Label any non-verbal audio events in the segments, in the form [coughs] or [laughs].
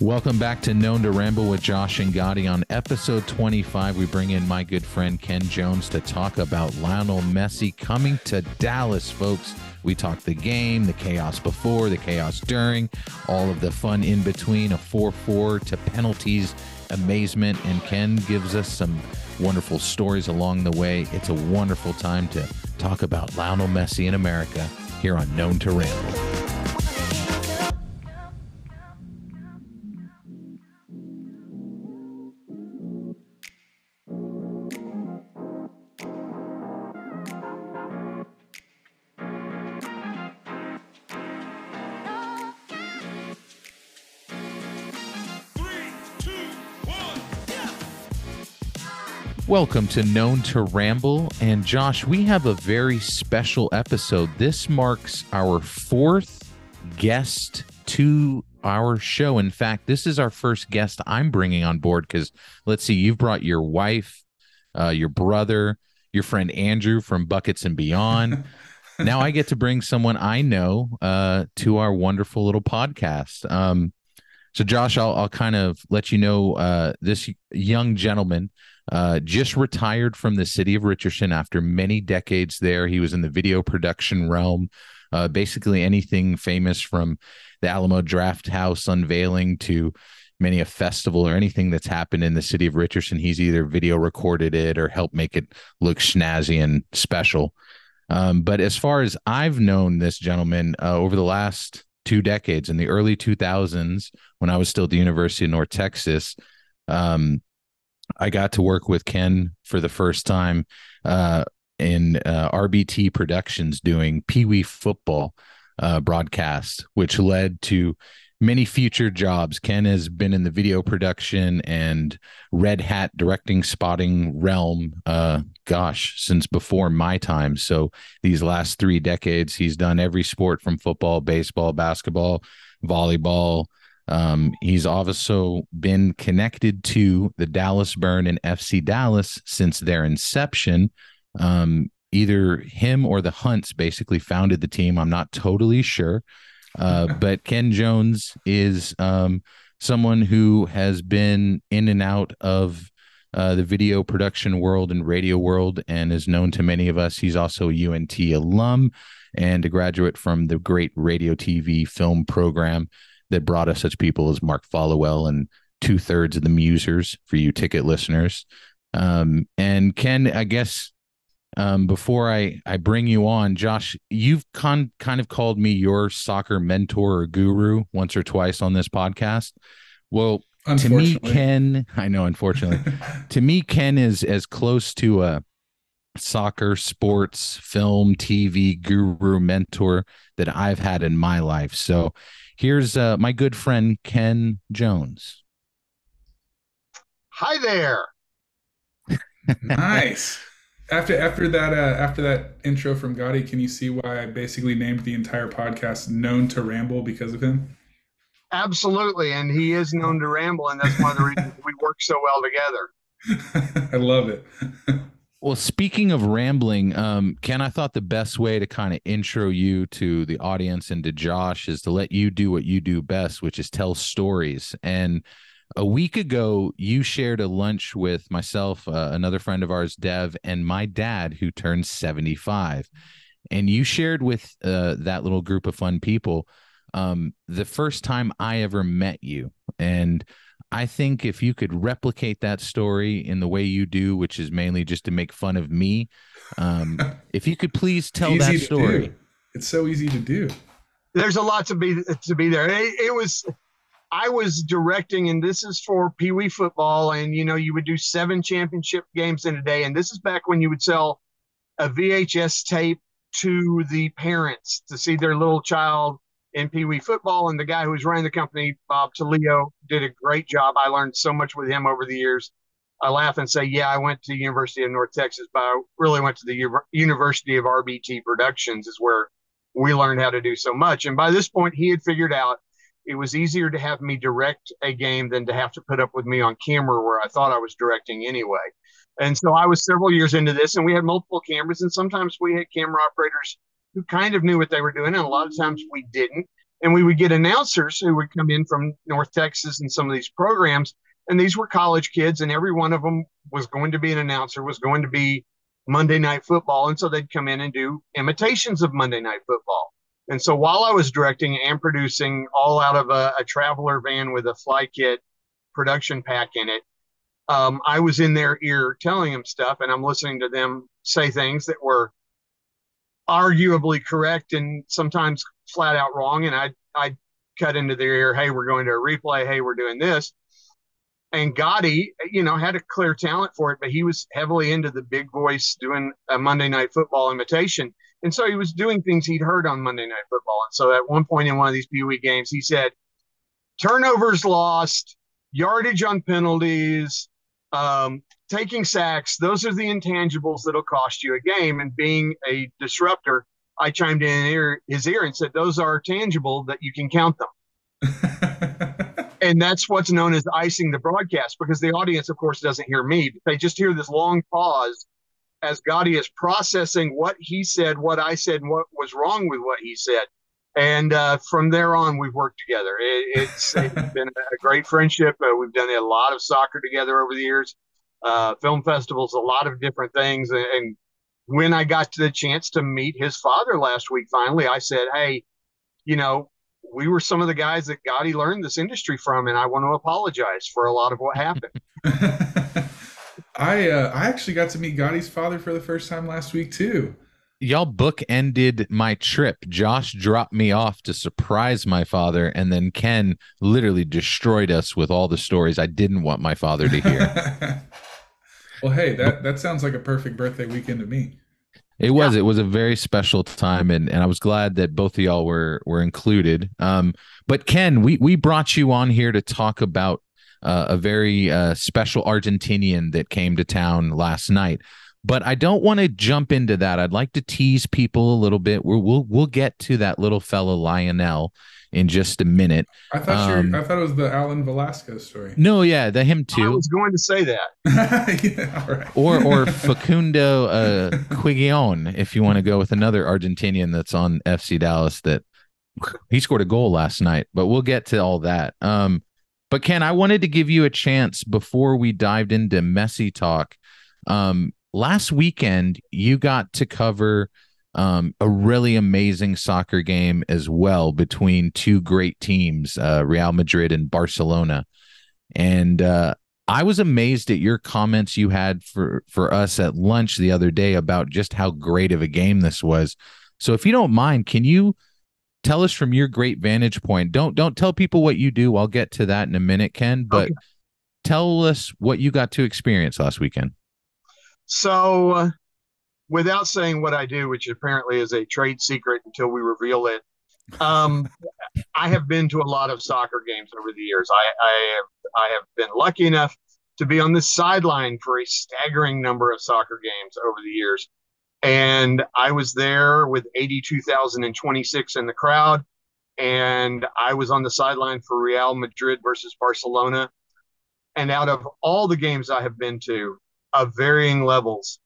Welcome back to Known to Ramble with Josh and Gadi. On episode 25, we bring in my good friend Ken Jones to talk about Lionel Messi coming to Dallas, folks. We talk the game, the chaos before, the chaos during, all of the fun in between, a 4 4 to penalties, amazement, and Ken gives us some wonderful stories along the way. It's a wonderful time to talk about Lionel Messi in America here on Known to Ramble. Welcome to Known to Ramble. And Josh, we have a very special episode. This marks our fourth guest to our show. In fact, this is our first guest I'm bringing on board because let's see, you've brought your wife, uh, your brother, your friend Andrew from Buckets and Beyond. [laughs] now I get to bring someone I know uh, to our wonderful little podcast. Um, so, Josh, I'll, I'll kind of let you know uh, this young gentleman uh, just retired from the city of Richardson after many decades there. He was in the video production realm, uh, basically anything famous from the Alamo Draft House unveiling to many a festival or anything that's happened in the city of Richardson. He's either video recorded it or helped make it look snazzy and special. Um, but as far as I've known this gentleman uh, over the last two decades, in the early 2000s, when I was still at the University of North Texas, um, I got to work with Ken for the first time uh, in uh, RBT Productions doing Pee Wee football uh, broadcast, which led to many future jobs. Ken has been in the video production and red hat directing spotting realm, uh, gosh, since before my time. So these last three decades, he's done every sport from football, baseball, basketball, volleyball, um, he's also been connected to the Dallas Burn and FC Dallas since their inception. Um, either him or the Hunts basically founded the team. I'm not totally sure. Uh, [laughs] but Ken Jones is um, someone who has been in and out of uh, the video production world and radio world and is known to many of us. He's also a UNT alum and a graduate from the great radio TV film program that brought us such people as Mark Followill and two thirds of the Musers for you ticket listeners. Um, and Ken, I guess um, before I I bring you on, Josh, you've con- kind of called me your soccer mentor or guru once or twice on this podcast. Well, to me, Ken, I know, unfortunately, [laughs] to me, Ken is as close to a soccer, sports, film, TV guru mentor that I've had in my life. So Here's uh, my good friend Ken Jones. Hi there. [laughs] nice. After after that uh, after that intro from Gadi, can you see why I basically named the entire podcast "Known to Ramble" because of him? Absolutely, and he is known to ramble, and that's one of the reasons [laughs] we work so well together. [laughs] I love it. Well, speaking of rambling, um, Ken, I thought the best way to kind of intro you to the audience and to Josh is to let you do what you do best, which is tell stories. And a week ago, you shared a lunch with myself, uh, another friend of ours, Dev, and my dad, who turned 75. And you shared with uh, that little group of fun people um, the first time I ever met you. And I think if you could replicate that story in the way you do, which is mainly just to make fun of me, um, [laughs] if you could please tell that story. Do. It's so easy to do. There's a lot to be to be there. It, it was I was directing, and this is for Pee Wee football, and you know you would do seven championship games in a day, and this is back when you would sell a VHS tape to the parents to see their little child in Pee Wee football. And the guy who was running the company, Bob Toledo, did a great job. I learned so much with him over the years. I laugh and say, yeah, I went to the University of North Texas, but I really went to the U- University of RBT Productions, is where we learned how to do so much. And by this point, he had figured out it was easier to have me direct a game than to have to put up with me on camera where I thought I was directing anyway. And so I was several years into this, and we had multiple cameras, and sometimes we had camera operators who kind of knew what they were doing, and a lot of times we didn't. and we would get announcers who would come in from North Texas and some of these programs, and these were college kids, and every one of them was going to be an announcer, was going to be Monday Night Football, and so they'd come in and do imitations of Monday Night Football. And so while I was directing and producing, all out of a, a traveler van with a fly kit production pack in it, um, I was in their ear telling them stuff, and I'm listening to them say things that were arguably correct and sometimes flat out wrong. And I I cut into their ear, hey, we're going to a replay, hey, we're doing this. And Gadi, you know, had a clear talent for it, but he was heavily into the big voice doing a Monday night football imitation. And so he was doing things he'd heard on Monday night football. And so at one point in one of these Pee games, he said, turnovers lost, yardage on penalties, um, taking sacks, those are the intangibles that'll cost you a game. And being a disruptor, I chimed in ear, his ear and said, those are tangible that you can count them. [laughs] and that's what's known as icing the broadcast because the audience, of course, doesn't hear me. They just hear this long pause as Gadi is processing what he said, what I said, and what was wrong with what he said. And uh, from there on, we've worked together. It, it's, [laughs] it's been a great friendship. Uh, we've done a lot of soccer together over the years, uh, film festivals, a lot of different things. And when I got the chance to meet his father last week, finally, I said, Hey, you know, we were some of the guys that Gadi learned this industry from, and I want to apologize for a lot of what happened. [laughs] I uh, I actually got to meet Gadi's father for the first time last week too y'all book ended my trip. Josh dropped me off to surprise my father, and then Ken literally destroyed us with all the stories I didn't want my father to hear. [laughs] well, hey, that that sounds like a perfect birthday weekend to me. It was. Yeah. It was a very special time, and, and I was glad that both of y'all were were included. Um, but Ken, we we brought you on here to talk about uh, a very uh, special Argentinian that came to town last night. But I don't want to jump into that. I'd like to tease people a little bit. We're, we'll we'll get to that little fellow Lionel in just a minute. I thought um, I thought it was the Alan Velasquez story. No, yeah, the him too. I was going to say that. [laughs] yeah, Or or [laughs] Facundo uh, Quignon, if you want to go with another Argentinian that's on FC Dallas that he scored a goal last night. But we'll get to all that. Um, but Ken, I wanted to give you a chance before we dived into Messi talk. Um, last weekend you got to cover um, a really amazing soccer game as well between two great teams, uh, Real Madrid and Barcelona. And uh, I was amazed at your comments you had for for us at lunch the other day about just how great of a game this was. So if you don't mind, can you tell us from your great vantage point? Don't don't tell people what you do. I'll get to that in a minute, Ken, but okay. tell us what you got to experience last weekend. So, uh, without saying what I do, which apparently is a trade secret until we reveal it, um, I have been to a lot of soccer games over the years. I, I have I have been lucky enough to be on the sideline for a staggering number of soccer games over the years. And I was there with 82,026 in the crowd. And I was on the sideline for Real Madrid versus Barcelona. And out of all the games I have been to, of varying levels.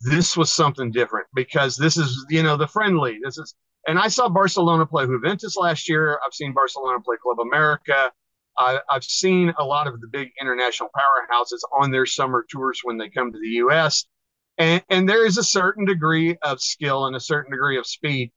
This was something different because this is, you know, the friendly. This is, and I saw Barcelona play Juventus last year. I've seen Barcelona play Club America. I, I've seen a lot of the big international powerhouses on their summer tours when they come to the U.S. And, and there is a certain degree of skill and a certain degree of speed.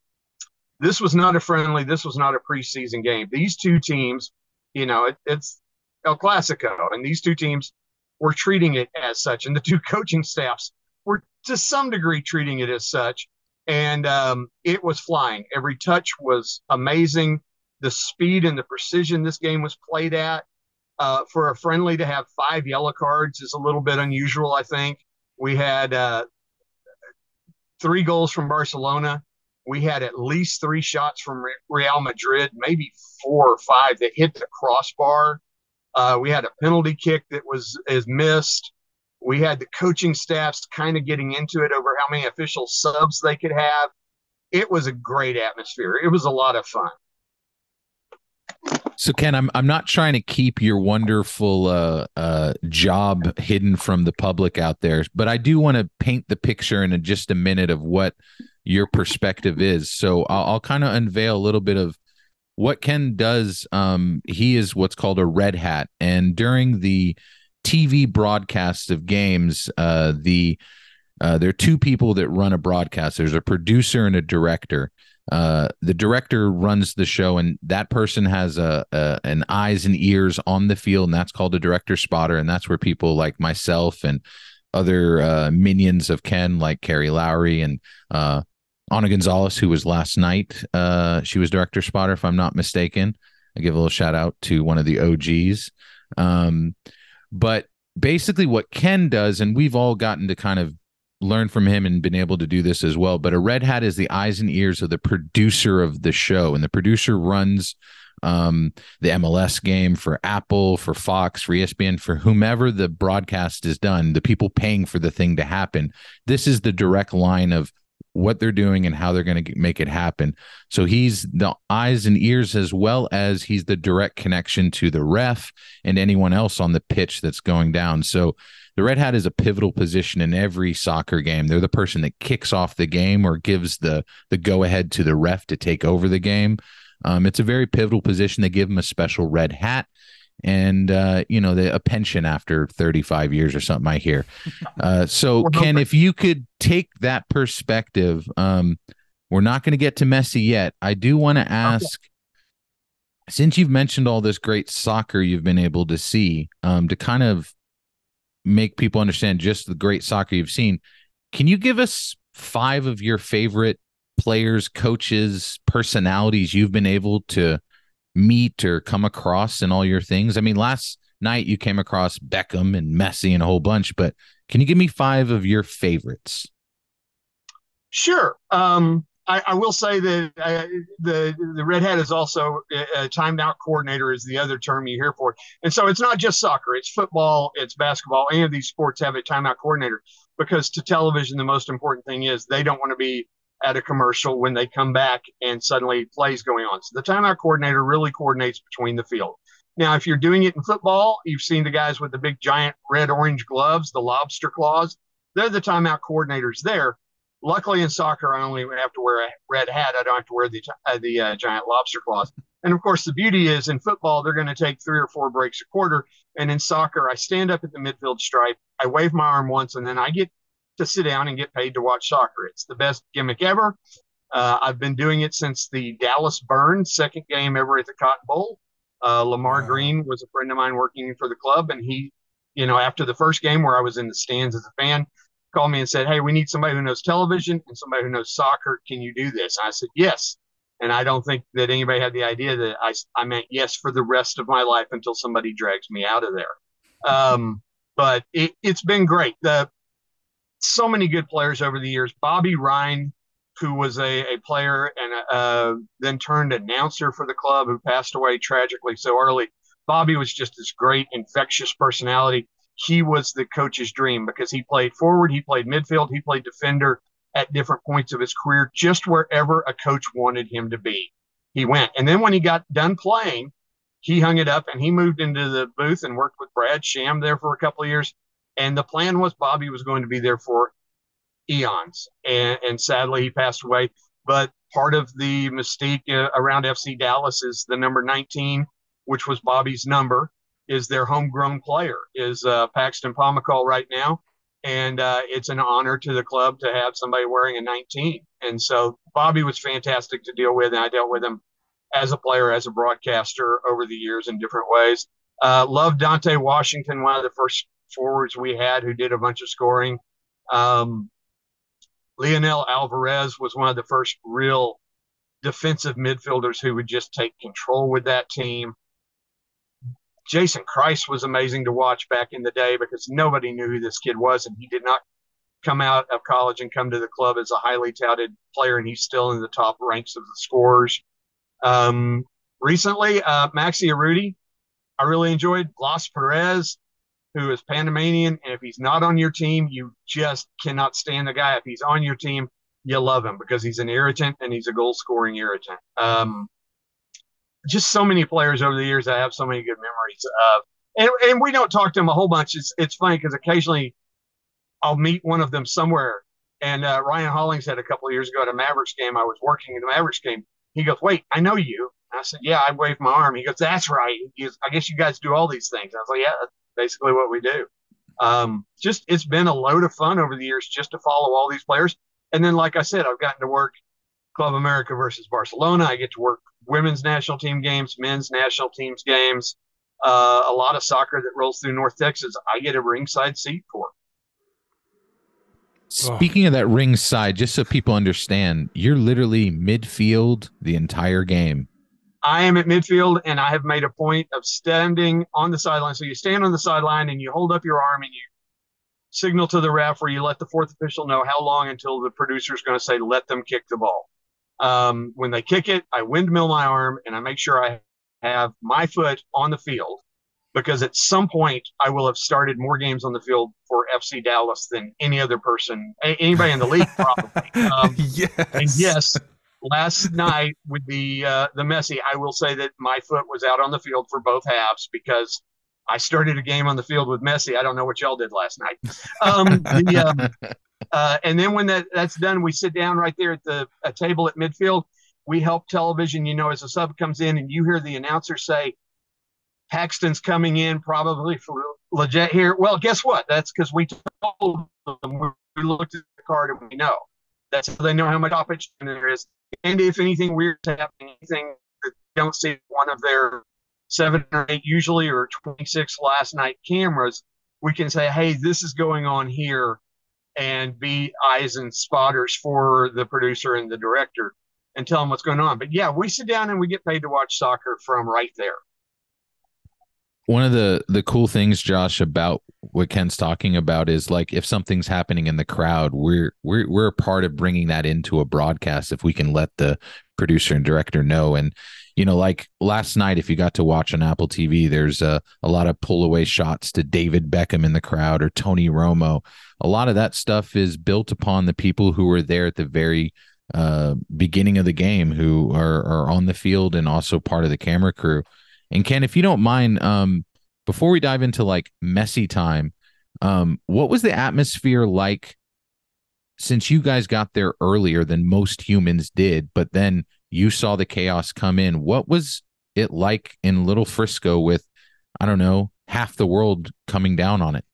This was not a friendly. This was not a preseason game. These two teams, you know, it, it's El Clasico, and these two teams were treating it as such, and the two [laughs] coaching staffs were to some degree treating it as such. And um, it was flying. Every touch was amazing. The speed and the precision this game was played at. Uh, for a friendly to have five yellow cards is a little bit unusual, I think. We had uh, three goals from Barcelona. We had at least three shots from Real Madrid, maybe four or five that hit the crossbar uh, we had a penalty kick that was is missed. We had the coaching staffs kind of getting into it over how many official subs they could have. It was a great atmosphere. It was a lot of fun. So Ken, I'm I'm not trying to keep your wonderful uh, uh, job hidden from the public out there, but I do want to paint the picture in a, just a minute of what your perspective is. So I'll, I'll kind of unveil a little bit of what Ken does, um, he is what's called a red hat, and during the TV broadcasts of games, uh, the uh, there are two people that run a broadcast. There's a producer and a director. Uh, the director runs the show, and that person has a, a, an eyes and ears on the field, and that's called a director spotter, and that's where people like myself and other uh, minions of Ken, like Carrie Lowry and uh, Ana Gonzalez, who was last night. Uh, she was director spotter, if I'm not mistaken. I give a little shout out to one of the OGs. Um, but basically, what Ken does, and we've all gotten to kind of learn from him and been able to do this as well. But a red hat is the eyes and ears of the producer of the show, and the producer runs um, the MLS game for Apple, for Fox, for ESPN, for whomever the broadcast is done, the people paying for the thing to happen. This is the direct line of what they're doing and how they're going to make it happen. So he's the eyes and ears as well as he's the direct connection to the ref and anyone else on the pitch that's going down. So the red hat is a pivotal position in every soccer game. They're the person that kicks off the game or gives the the go ahead to the ref to take over the game. Um, it's a very pivotal position. They give him a special red hat and uh, you know the, a pension after 35 years or something i hear [laughs] uh, so ken if you could take that perspective um, we're not going to get to messi yet i do want to ask okay. since you've mentioned all this great soccer you've been able to see um, to kind of make people understand just the great soccer you've seen can you give us five of your favorite players coaches personalities you've been able to meet or come across in all your things? I mean, last night you came across Beckham and Messi and a whole bunch, but can you give me five of your favorites? Sure. Um, I, I, will say that uh, the the red hat is also a, timeout coordinator is the other term you hear for it, and so it's not just soccer; it's football, it's basketball. Any of these sports have a timeout coordinator because to television, the most important thing is they don't want to be at a commercial when they come back and suddenly plays going on. So the timeout coordinator really coordinates between the field. Now, if you're doing it in football, you've seen the guys with the big giant red orange gloves, the lobster claws. They're the timeout coordinators there. Luckily, in soccer, I only have to wear a red hat. I don't have to wear the uh, the uh, giant lobster claws. And of course, the beauty is in football, they're going to take three or four breaks a quarter. And in soccer, I stand up at the midfield stripe, I wave my arm once, and then I get to sit down and get paid to watch soccer. It's the best gimmick ever. Uh, I've been doing it since the Dallas Burn second game ever at the Cotton Bowl. Uh, Lamar wow. Green was a friend of mine working for the club, and he, you know, after the first game where I was in the stands as a fan, called me and said, "Hey, we need somebody who knows television and somebody who knows soccer. Can you do this?" And I said, "Yes." And I don't think that anybody had the idea that I, I meant yes for the rest of my life until somebody drags me out of there. Um, but it, has been great. The so many good players over the years. Bobby Rhine, who was a, a player and uh, then turned announcer for the club, who passed away tragically so early. Bobby was just this great, infectious personality. He was the coach's dream because he played forward, he played midfield, he played defender at different points of his career, just wherever a coach wanted him to be. He went. And then when he got done playing, he hung it up and he moved into the booth and worked with Brad Sham there for a couple of years. And the plan was Bobby was going to be there for eons. And, and sadly, he passed away. But part of the mystique uh, around FC Dallas is the number 19, which was Bobby's number, is their homegrown player, is uh, Paxton Pomykal right now. And uh, it's an honor to the club to have somebody wearing a 19. And so Bobby was fantastic to deal with. And I dealt with him as a player, as a broadcaster over the years in different ways. Uh, love Dante Washington, one of the first forwards we had who did a bunch of scoring. Um, Leonel Alvarez was one of the first real defensive midfielders who would just take control with that team. Jason Kreis was amazing to watch back in the day because nobody knew who this kid was, and he did not come out of college and come to the club as a highly touted player, and he's still in the top ranks of the scorers. Um, recently, uh, Maxi Urruti, I really enjoyed. Blas Perez, who is Panamanian. And if he's not on your team, you just cannot stand the guy. If he's on your team, you love him because he's an irritant and he's a goal scoring irritant. Um, just so many players over the years I have so many good memories of. And, and we don't talk to them a whole bunch. It's, it's funny because occasionally I'll meet one of them somewhere. And uh, Ryan Hollingshead a couple of years ago at a Mavericks game, I was working in the Mavericks game. He goes, Wait, I know you. I said, yeah, I waved my arm. He goes, that's right. Goes, I guess you guys do all these things. I was like, yeah, basically what we do. Um, just it's been a load of fun over the years just to follow all these players. And then, like I said, I've gotten to work Club America versus Barcelona. I get to work women's national team games, men's national teams games, uh, a lot of soccer that rolls through North Texas. I get a ringside seat for. [sighs] Speaking of that ringside, just so people understand, you're literally midfield the entire game. I am at midfield, and I have made a point of standing on the sideline. So you stand on the sideline and you hold up your arm and you signal to the ref, or you let the fourth official know how long until the producer is going to say, "Let them kick the ball." Um, when they kick it, I windmill my arm and I make sure I have my foot on the field because at some point I will have started more games on the field for FC Dallas than any other person, anybody in the league probably. [laughs] Um, yes. And yes, last night with the uh, the Messi, I will say that my foot was out on the field for both halves because I started a game on the field with Messi. I don't know what y'all did last night. Um, the, um, [laughs] uh, and then when that, that's done, we sit down right there at the table at midfield. We help television, you know, as a sub comes in and you hear the announcer say, Paxton's coming in probably for legit here. Well, guess what? That's because we told them we looked at the card and we know. That's how they know how much stoppage there is. And if anything weird is happening, anything that they don't see one of their seven or eight usually or 26 last night cameras, we can say, hey, this is going on here and be eyes and spotters for the producer and the director and tell them what's going on. But yeah, we sit down and we get paid to watch soccer from right there. One of the the cool things, Josh, about what Ken's talking about is like if something's happening in the crowd, we're we're we're a part of bringing that into a broadcast if we can let the producer and director know. And you know, like last night, if you got to watch on Apple TV, there's a, a lot of pull away shots to David Beckham in the crowd or Tony Romo. A lot of that stuff is built upon the people who were there at the very uh, beginning of the game, who are, are on the field and also part of the camera crew. And Ken, if you don't mind, um, before we dive into like Messi time, um, what was the atmosphere like since you guys got there earlier than most humans did, but then you saw the chaos come in. What was it like in Little Frisco with, I don't know, half the world coming down on it?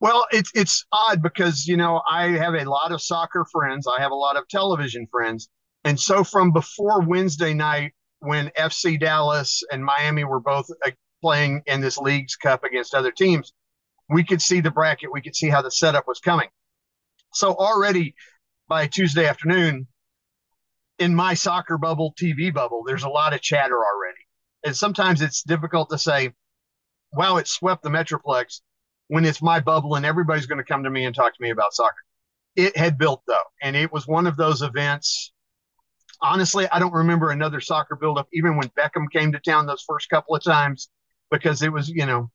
Well, it's it's odd because you know I have a lot of soccer friends, I have a lot of television friends, and so from before Wednesday night when FC Dallas and Miami were both uh, playing in this league's cup against other teams, we could see the bracket, we could see how the setup was coming. So already by Tuesday afternoon, in my soccer bubble, TV bubble, there's a lot of chatter already. And sometimes it's difficult to say, wow, it swept the Metroplex when it's my bubble and everybody's going to come to me and talk to me about soccer. It had built though, and it was one of those events. Honestly, I don't remember another soccer buildup, even when Beckham came to town those first couple of times, because it was, you know,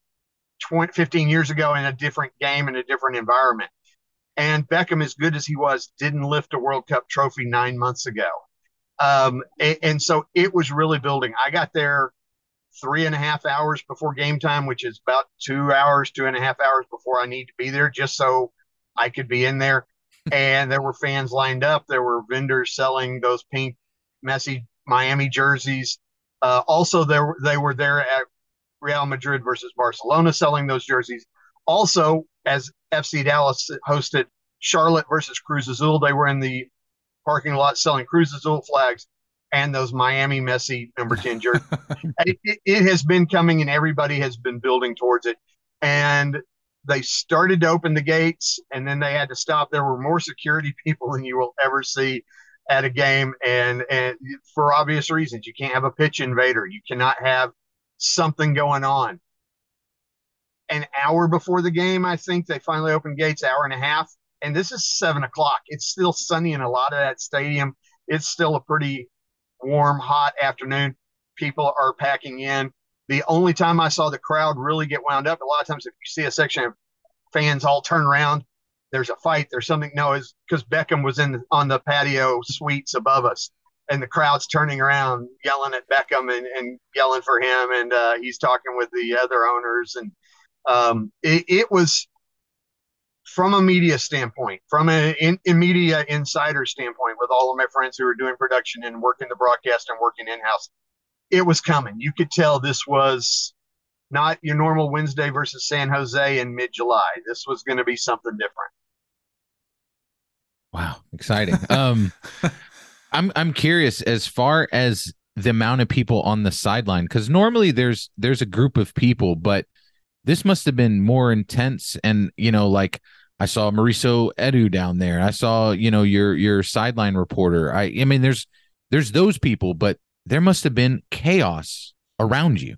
20, 15 years ago in a different game and a different environment. And Beckham, as good as he was, didn't lift a World Cup trophy nine months ago. Um, and, and, so it was really building. I got there three and a half hours before game time, which is about two hours, two and a half hours before I need to be there, just so I could be in there. And there were fans lined up. There were vendors selling those pink, Messi Miami jerseys. Uh, also, there they were there at Real Madrid versus Barcelona selling those jerseys. Also, as FC Dallas hosted Charlotte versus Cruz Azul, they were in the parking lot selling Cruz Azul flags and those Miami Messi number 10 jerseys. [laughs] it, it, it, has been coming and everybody has been building towards it. And they started to open the gates and then they had to stop. There were more security [laughs] people than you will ever see at a game. And, and for obvious reasons, you can't have a pitch invader. You cannot have something going on. An hour before the game, I think they finally opened gates, hour and a half and this is seven o'clock. It's still sunny in a lot of that stadium. It's still a pretty warm, hot afternoon. People are packing in. The only time I saw the crowd really get wound up, a lot of times if you see a section of fans all turn around, there's a fight, there's something. No, is because Beckham was in on the patio suites above us, and the crowd's turning around, yelling at Beckham and, and yelling for him, and uh, he's talking with the other owners, and um, it, it was from a media standpoint, from a in, media insider standpoint, with all of my friends who are doing production and working the broadcast and working in house, it was coming. You could tell this was not your normal Wednesday versus San Jose in mid July. This was going to be something different. Wow, exciting. Um, [laughs] I'm I'm curious as far as the amount of people on the sideline because normally there's there's a group of people, but this must have been more intense. And you know, like I saw Mauricio Edu down there. I saw you know your your sideline reporter. I I mean, there's there's those people, but there must have been chaos around you.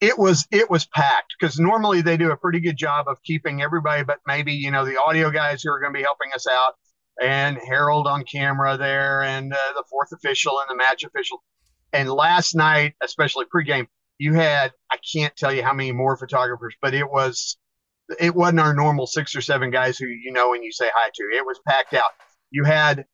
It was it was packed because normally they do a pretty good job of keeping everybody but maybe you know the audio guys who are going to be helping us out and harold on camera there and uh, the fourth official and the match official. And last night especially pregame you had i can't tell you how many more photographers but it was it wasn't our normal six or seven guys who you know and you say hi to. It was packed out. You had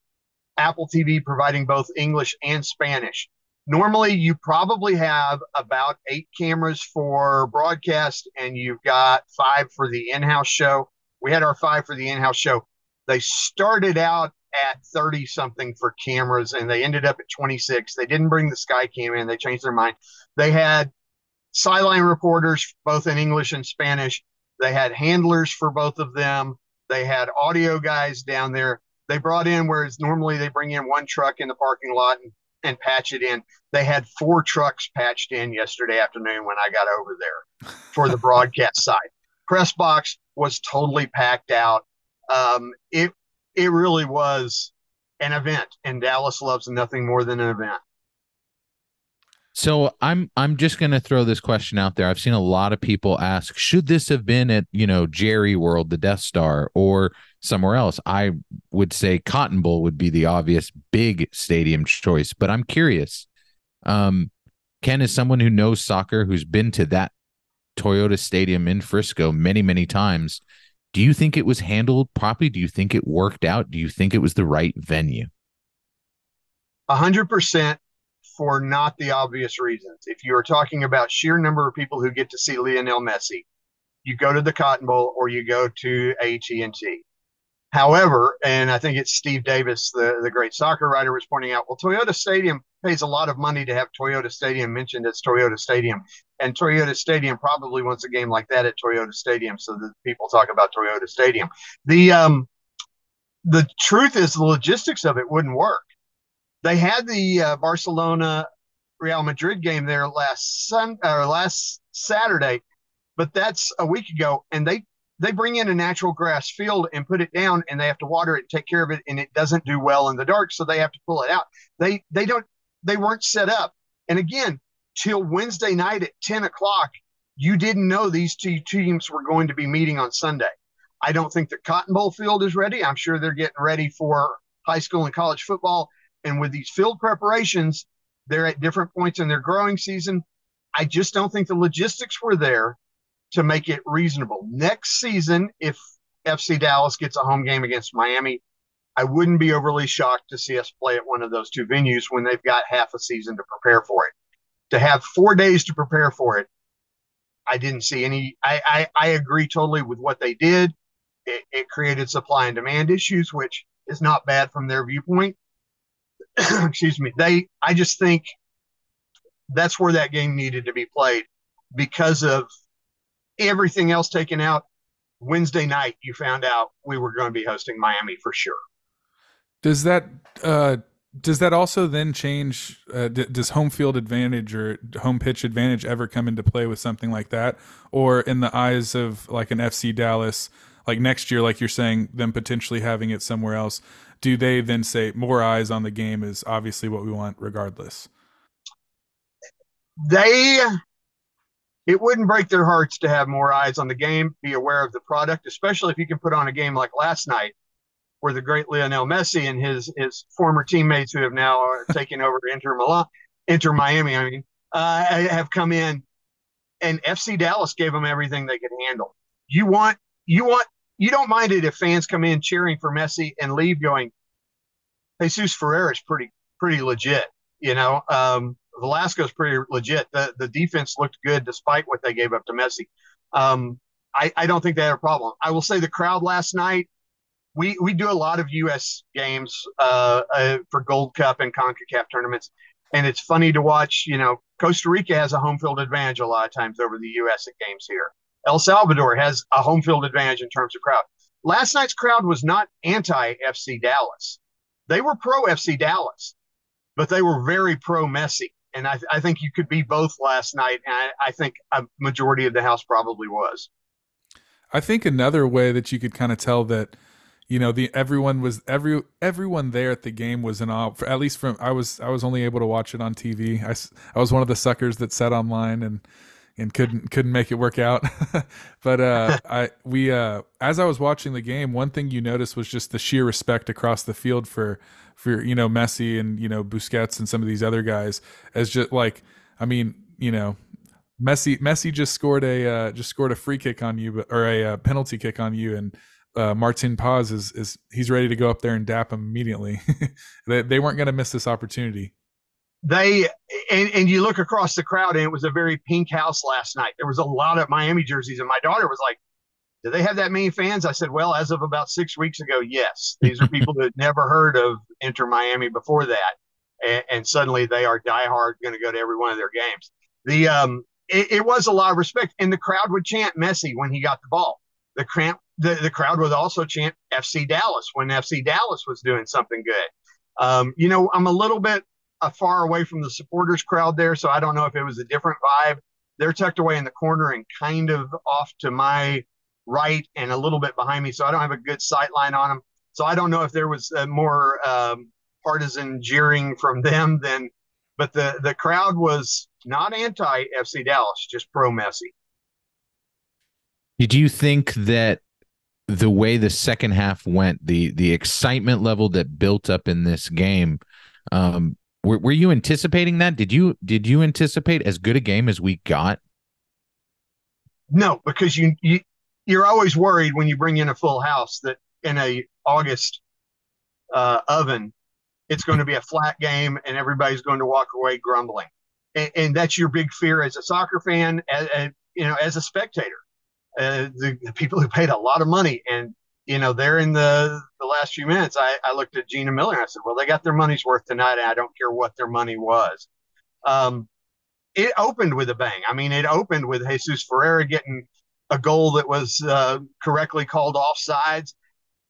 apple tv providing both english and spanish normally you probably have about eight cameras for broadcast and you've got five for the in-house show. We had our five for the in-house show. They started out at 30 something for cameras and they ended up at 26 they didn't bring the sky cam in. They changed their mind. They had sideline reporters both in english and spanish. They had handlers for both of them. They had audio guys down there. They brought in whereas normally they bring in one truck in the parking lot and and patch it in. They had four trucks patched in yesterday afternoon when I got over there for the [laughs] broadcast side. Press box was totally packed out. Um, it it really was an event, and Dallas loves nothing more than an event. So I'm I'm just going to throw this question out there. I've seen a lot of people ask, should this have been at, you know, Jerry World, the Death Star or somewhere else? I would say Cotton Bowl would be the obvious big stadium choice, but I'm curious. Um Ken is someone who knows soccer who's been to that Toyota Stadium in Frisco many many times. Do you think it was handled properly? Do you think it worked out? Do you think it was the right venue? A hundred percent for not the obvious reasons. If you are talking about sheer number of people who get to see Lionel Messi, you go to the Cotton Bowl or you go to AT&T. However, and I think it's Steve Davis, the, the great soccer writer, was pointing out, well, Toyota Stadium pays a lot of money to have Toyota Stadium mentioned as Toyota Stadium. And Toyota Stadium probably wants a game like that at Toyota Stadium so that people talk about Toyota Stadium. The um the truth is the logistics of it wouldn't work they had the uh, Barcelona Real Madrid game there last sun or last Saturday, but that's a week ago, and they they bring in a natural grass field and put it down, and they have to water it, and take care of it, and it doesn't do well in the dark, so they have to pull it out. They they don't they weren't set up, and again, till Wednesday night at ten o'clock, you didn't know these two teams were going to be meeting on Sunday. I don't think the Cotton Bowl field is ready. I'm sure they're getting ready for high school and college football and with these field preparations, they're at different points in their growing season. I just don't think the logistics were there to make it reasonable. Next season, if FC Dallas gets a home game against Miami, I wouldn't be overly shocked to see us play at one of those two venues when they've got half a season to prepare for it. To have four days to prepare for it, I didn't see any. I, I, I agree totally with what they did. It, it created supply and demand issues, which is not bad from their viewpoint. [coughs] excuse me, they I just think that's where that game needed to be played because of everything else taken out. Wednesday night, you found out we were going to be hosting Miami for sure. Does that uh, does that also then change? Uh, d- does home field advantage or home pitch advantage ever come into play with something like that, or in the eyes of like an FC Dallas? Like next year, like you're saying, them potentially having it somewhere else do they then say more eyes on the game is obviously what we want regardless? They it wouldn't break their hearts to have more eyes on the game, be aware of the product, especially if you can put on a game like last night where the great Lionel Messi and his his former teammates who have now [laughs] are taking over Inter Milan, Inter Miami, I mean, uh, have come in and FC Dallas gave them everything they could handle. You want you want you don't mind it if fans come in cheering for Messi and leave going, Jesus Ferreira is pretty pretty legit. You know, um, Velasco's pretty legit. The the defense looked good despite what they gave up to Messi. Um, I, I don't think they had a problem. I will say the crowd last night. We we do a lot of U.S. games uh, uh, for Gold Cup and Concacaf tournaments, and it's funny to watch. You know, Costa Rica has a home field advantage a lot of times over the U.S. at games here. El Salvador has a home field advantage in terms of crowd. Last night's crowd was not anti FC Dallas. They were pro FC Dallas, but they were very pro Messi. And I, I think you could be both last night. And I, I think a majority of the house probably was. I think another way that you could kind of tell that, you know, the everyone was every everyone there at the game was in awe. For, at least from I was I was only able to watch it on TV. I, I was one of the suckers that sat online and and couldn't couldn't make it work out. [laughs] but uh, [laughs] I we uh, as I was watching the game, one thing you noticed was just the sheer respect across the field for for you know Messi and you know Busquets and some of these other guys as just like I mean you know Messi Messi just scored a uh, just scored a free kick on you, or a uh, penalty kick on you, and uh, Martin Paz is is he's ready to go up there and dap him immediately. [laughs] they they weren't going to miss this opportunity. They and, and you look across the crowd, and it was a very pink house last night. There was a lot of Miami jerseys, and my daughter was like, "Do they have that many fans?" I said, "Well, as of about six weeks ago, yes. [laughs] These are people that never heard of Inter Miami before that, and, and suddenly they are diehard, going to go to every one of their games." The um, it, it, was a lot of respect, and the crowd would chant Messi when he got the ball. The cramp, the, the crowd would also chant FC Dallas when FC Dallas was doing something good. Um, you know, I'm a little bit far away from the supporters crowd there, so I don't know if it was a different vibe. They're tucked away in the corner and kind of off to my right and a little bit behind me, so I don't have a good sight line on them. So I don't know if there was more um, partisan jeering from them than, but the the crowd was not anti FC Dallas, just pro Messi. Did you think that the way the second half went, the the excitement level that built up in this game, um, were, were you anticipating that? Did you did you anticipate as good a game as we got? No, because you, you you're always worried when you bring in a full house that in a August uh, oven, it's going to be a flat game and everybody's going to walk away grumbling and, and that's your big fear as a soccer fan, as, as you know, as a spectator. Uh, the, the, people who paid a lot of money and you know they're in the the last few minutes I, I looked at gina miller and i said well they got their money's worth tonight. And i don't care what their money was. Um, it opened with a bang. I mean it opened with jesus ferreira getting a goal that was uh, correctly called offsides.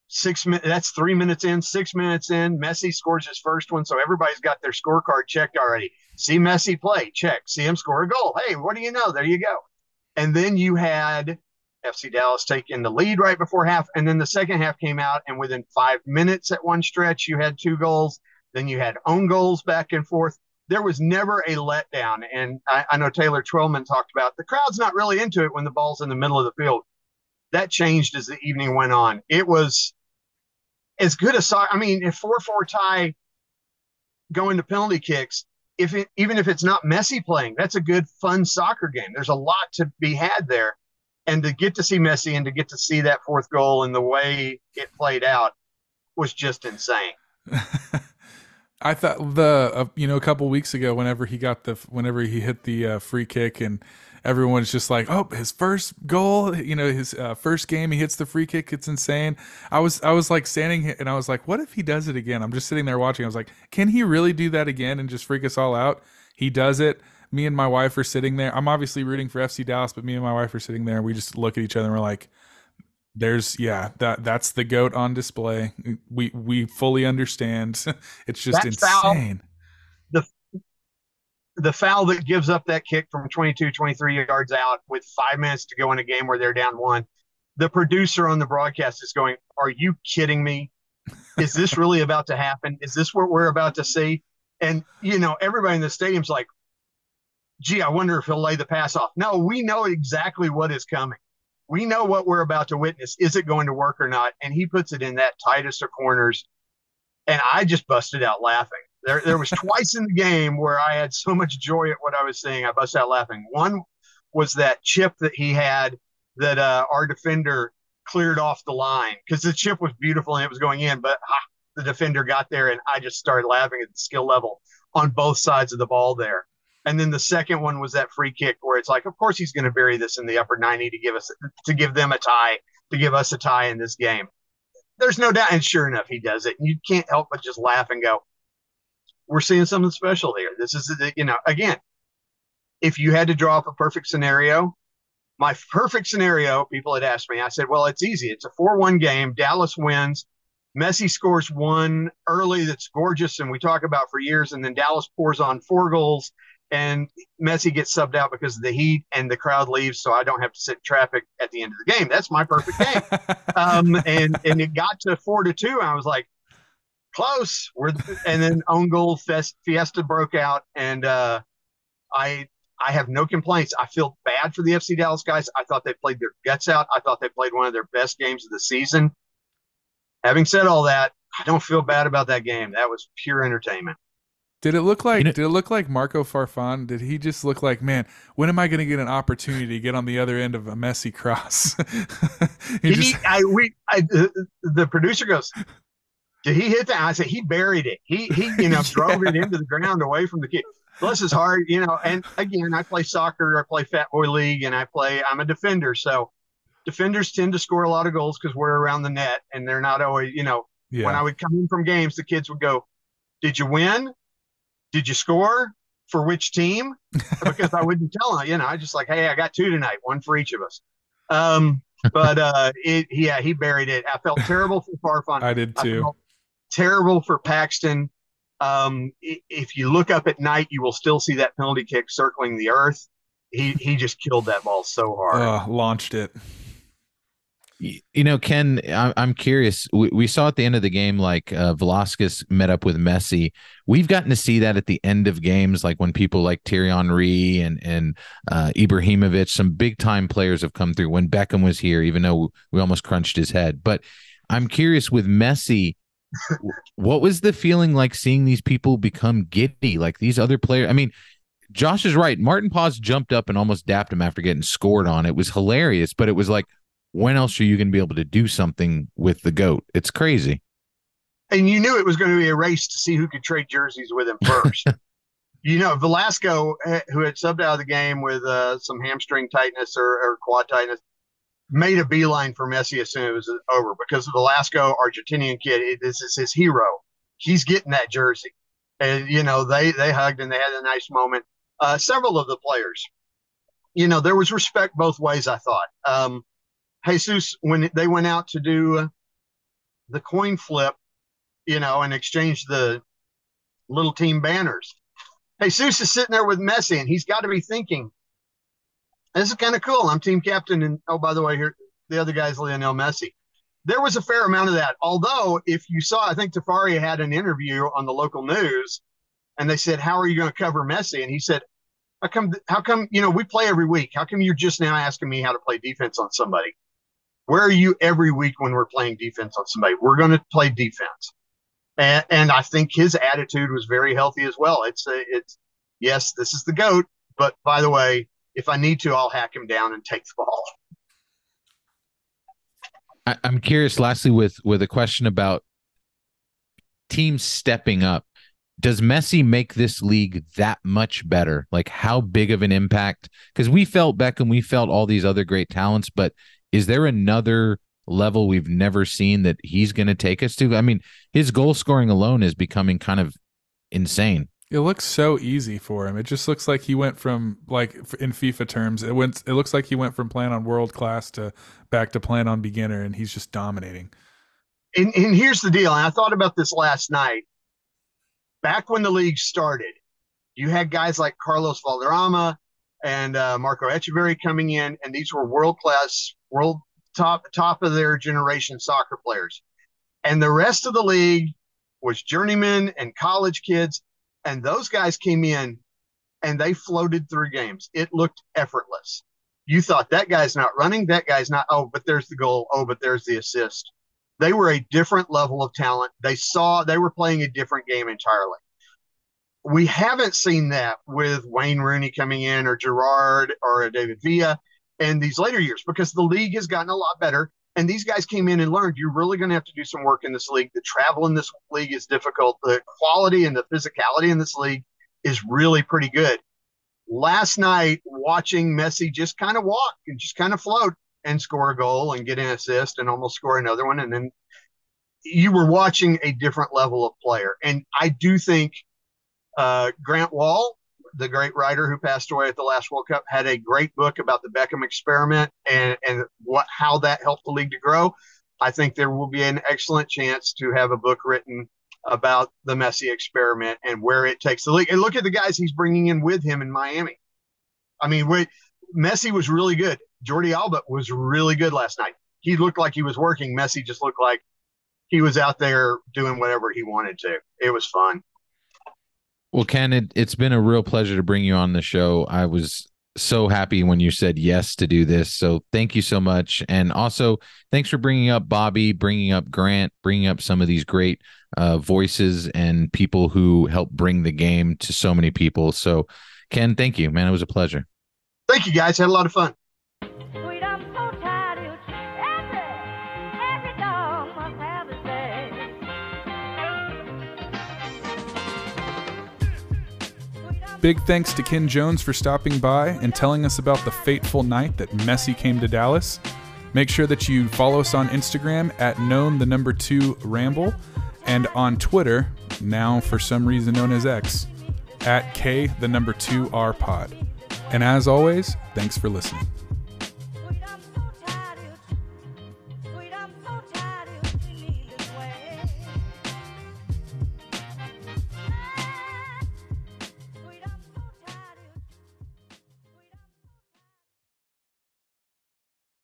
Six minutes that's three minutes in six minutes in. Messi scores his first one so everybody's got their scorecard checked already. See messi play check. See him score a goal. Hey what do you know? There you go. And then you had fc dallas taking the lead right before half and then the second half came out and within five minutes at one stretch you had two goals then you had own goals back and forth there was never a letdown and i, I know taylor twellman talked about the crowd's not really into it when the ball's in the middle of the field that changed as the evening went on. It was as good as I mean, if four four tie going to penalty kicks, if it even if it's not Messi playing, that's a good fun soccer game. There's a lot to be had there, and to get to see Messi and to get to see that fourth goal and the way it played out was just insane. [laughs] I thought the uh, you know a couple weeks ago, whenever he got the whenever he hit the uh, free kick and everyone's just like, oh, his first goal, you know, his uh, first game, he hits the free kick. It's insane. I was, I was like standing and I was like, what if he does it again? I'm just sitting there watching. I was like, can he really do that again and just freak us all out? He does it. Me and my wife are sitting there. I'm obviously rooting for FC Dallas, but me and my wife are sitting there we just look at each other and we're like, there's yeah that that's the goat on display we we fully understand [laughs] it's just that's insane the foul that gives up that kick from 22, 23 yards out with five minutes to go in a game where they're down one, the producer on the broadcast is going, Are you kidding me? Is this really about to happen? Is this what we're about to see? And, you know, everybody in the stadium's like, Gee, I wonder if he'll lay the pass off. No, we know exactly what is coming. We know what we're about to witness. Is it going to work or not? And he puts it in that tightest of corners. And I just busted out laughing. There, there was [laughs] twice in the game where I had so much joy at what I was seeing. I bust out laughing. One was that chip that he had that uh, our defender cleared off the line because the chip was beautiful and it was going in, but the defender got there and I just started laughing at the skill level on both sides of the ball there. And then the second one was that free kick where it's like, of course he's going to bury this in the upper 90 to give us to give them a tie, to give us a tie in this game. There's no doubt, and sure enough, he does it. You can't help but just laugh and go, "We're seeing something special here." This is, you know, again, if you had to draw up a perfect scenario, my perfect scenario, people had asked me, I said, well, it's easy. It's a 4 1 game. Dallas wins. Messi scores one early that's gorgeous, and we talk about for years. And then Dallas pours on four goals, and Messi gets subbed out because of the heat, and the crowd leaves, so I don't have to sit in traffic at the end of the game. That's my perfect game. [laughs] um, and and it got to four to two, and I was like, close. We're and then own goal fest, fiesta broke out, and uh, I I have no complaints. I feel bad for the FC Dallas guys. I thought they played their guts out. I thought they played one of their best games of the season. Having said all that, I don't feel bad about that game. That was pure entertainment. Did it look like? You know, did it look like Marco Farfan? Did he just look like, man? When am I going to get an opportunity to get on the other end of a Messi cross? [laughs] he, he just, I, we, I, the, the producer goes, did he hit that? I said he buried it. He, he, you know, [laughs] drove it into the ground away from the kid. Plus, it's hard, you know. And again, I play soccer, I play Fat Boy League, and I play. I'm a defender, so defenders tend to score a lot of goals because we're around the net, and they're not always, you know. Yeah. When I would come in from games, the kids would go, "Did you win? Did you score? For which team?" [laughs] Because I wouldn't tell them, you know. I just like, "Hey, I got two tonight, one for each of us." Um, but uh, [laughs] it, yeah, he buried it. I felt terrible for Farfan. I did too. I terrible for Paxton. Um, if you look up at night, you will still see that penalty kick circling the earth. He he just killed that ball so hard. Uh, launched it. You know, Ken, I'm curious. We, saw at the end of the game, like uh, Velasquez met up with Messi. We've gotten to see that at the end of games, like when people like Thierry Henry and and uh, Ibrahimovic, some big time players have come through. When Beckham was here, even though we almost crunched his head. But I'm curious with Messi what was the feeling like seeing these people become giddy like these other players i mean josh is right Maarten Paes jumped up and almost dapped him after getting scored on it was hilarious but it was like when else are you going to be able to do something with the goat it's crazy and you knew it was going to be a race to see who could trade jerseys with him first [laughs] you know velasco eh, who had subbed out of the game with uh, some hamstring tightness or, or quad tightness made a beeline for Messi as soon as it was over because Velasco Argentinian kid. It, this is his hero. He's getting that jersey. And, you know, they, they hugged and they had a nice moment. Uh, several of the players, you know, there was respect both ways, I thought. Um, Jesus, when they went out to do the coin flip, you know, and exchange the little team banners, Jesus is sitting there with Messi and he's got to be thinking, this is kind of cool. I'm team captain, and oh, by the way, here the other guy's Lionel Messi. There was a fair amount of that. Although, if you saw, I think Tafari had an interview on the local news, and they said, "How are you going to cover Messi?" And he said, "How come? How come? You know, we play every week. How come you're just now asking me how to play defense on somebody? Where are you every week when we're playing defense on somebody? We're going to play defense." And, and I think his attitude was very healthy as well. It's a, it's yes, this is the goat, but by the way, if I need to, I'll hack him down and take the ball. I, I'm curious. Lastly, with with a question about teams stepping up, does Messi make this league that much better? Like how big of an impact? Because we felt Beckham, we felt all these other great talents, but is there another level we've never seen that he's going to take us to? I mean, his goal scoring alone is becoming kind of insane. It looks so easy for him. It just looks like he went from like in FIFA terms, it went. It looks like he went from playing on world class to back to playing on beginner, and he's just dominating. And, and here's the deal. And I thought about this last night. Back when the league started, you had guys like Carlos Valderrama and uh, Marco Etcheverry coming in, and these were world class, world top top of their generation soccer players. And the rest of the league was journeymen and college kids and those guys came in and they floated through games. It looked effortless. You thought that guy's not running, that guy's not, oh, but there's the goal, oh, but there's the assist. They were a different level of talent. They saw they were playing a different game entirely. We haven't seen that with Wayne Rooney coming in or Gerrard or David Villa in these later years because the league has gotten a lot better and these guys came in and learned you're really going to have to do some work in this league. The travel in this league is difficult. The quality and the physicality in this league is really pretty good. last night watching Messi just kind of walk and just kind of float and score a goal and get an assist and almost score another one. And then you were watching a different level of player. And I do think uh, Grant Wahl, the great writer who passed away at the last World Cup, had a great book about the Beckham experiment and, and what how that helped the league to grow. I think there will be an excellent chance to have a book written about the Messi experiment and where it takes the league. And look at the guys he's bringing in with him in Miami. I mean, wait, Messi was really good. Jordi Alba was really good last night. He looked like he was working. Messi just looked like he was out there doing whatever he wanted to. It was fun. Well, Ken, it, it's been a real pleasure to bring you on the show. I was so happy when you said yes to do this. So thank you so much. And also, thanks for bringing up Bobby, bringing up Grant, bringing up some of these great uh, voices and people who help bring the game to so many people. So, Ken, thank you, man. It was a pleasure. Thank you, guys. Had a lot of fun. Big thanks to Ken Jones for stopping by and telling us about the fateful night that Messi came to Dallas. Make sure that you follow us on Instagram at known the number two ramble and on Twitter, now for some reason known as X, at K the number two R pod. And as always, thanks for listening.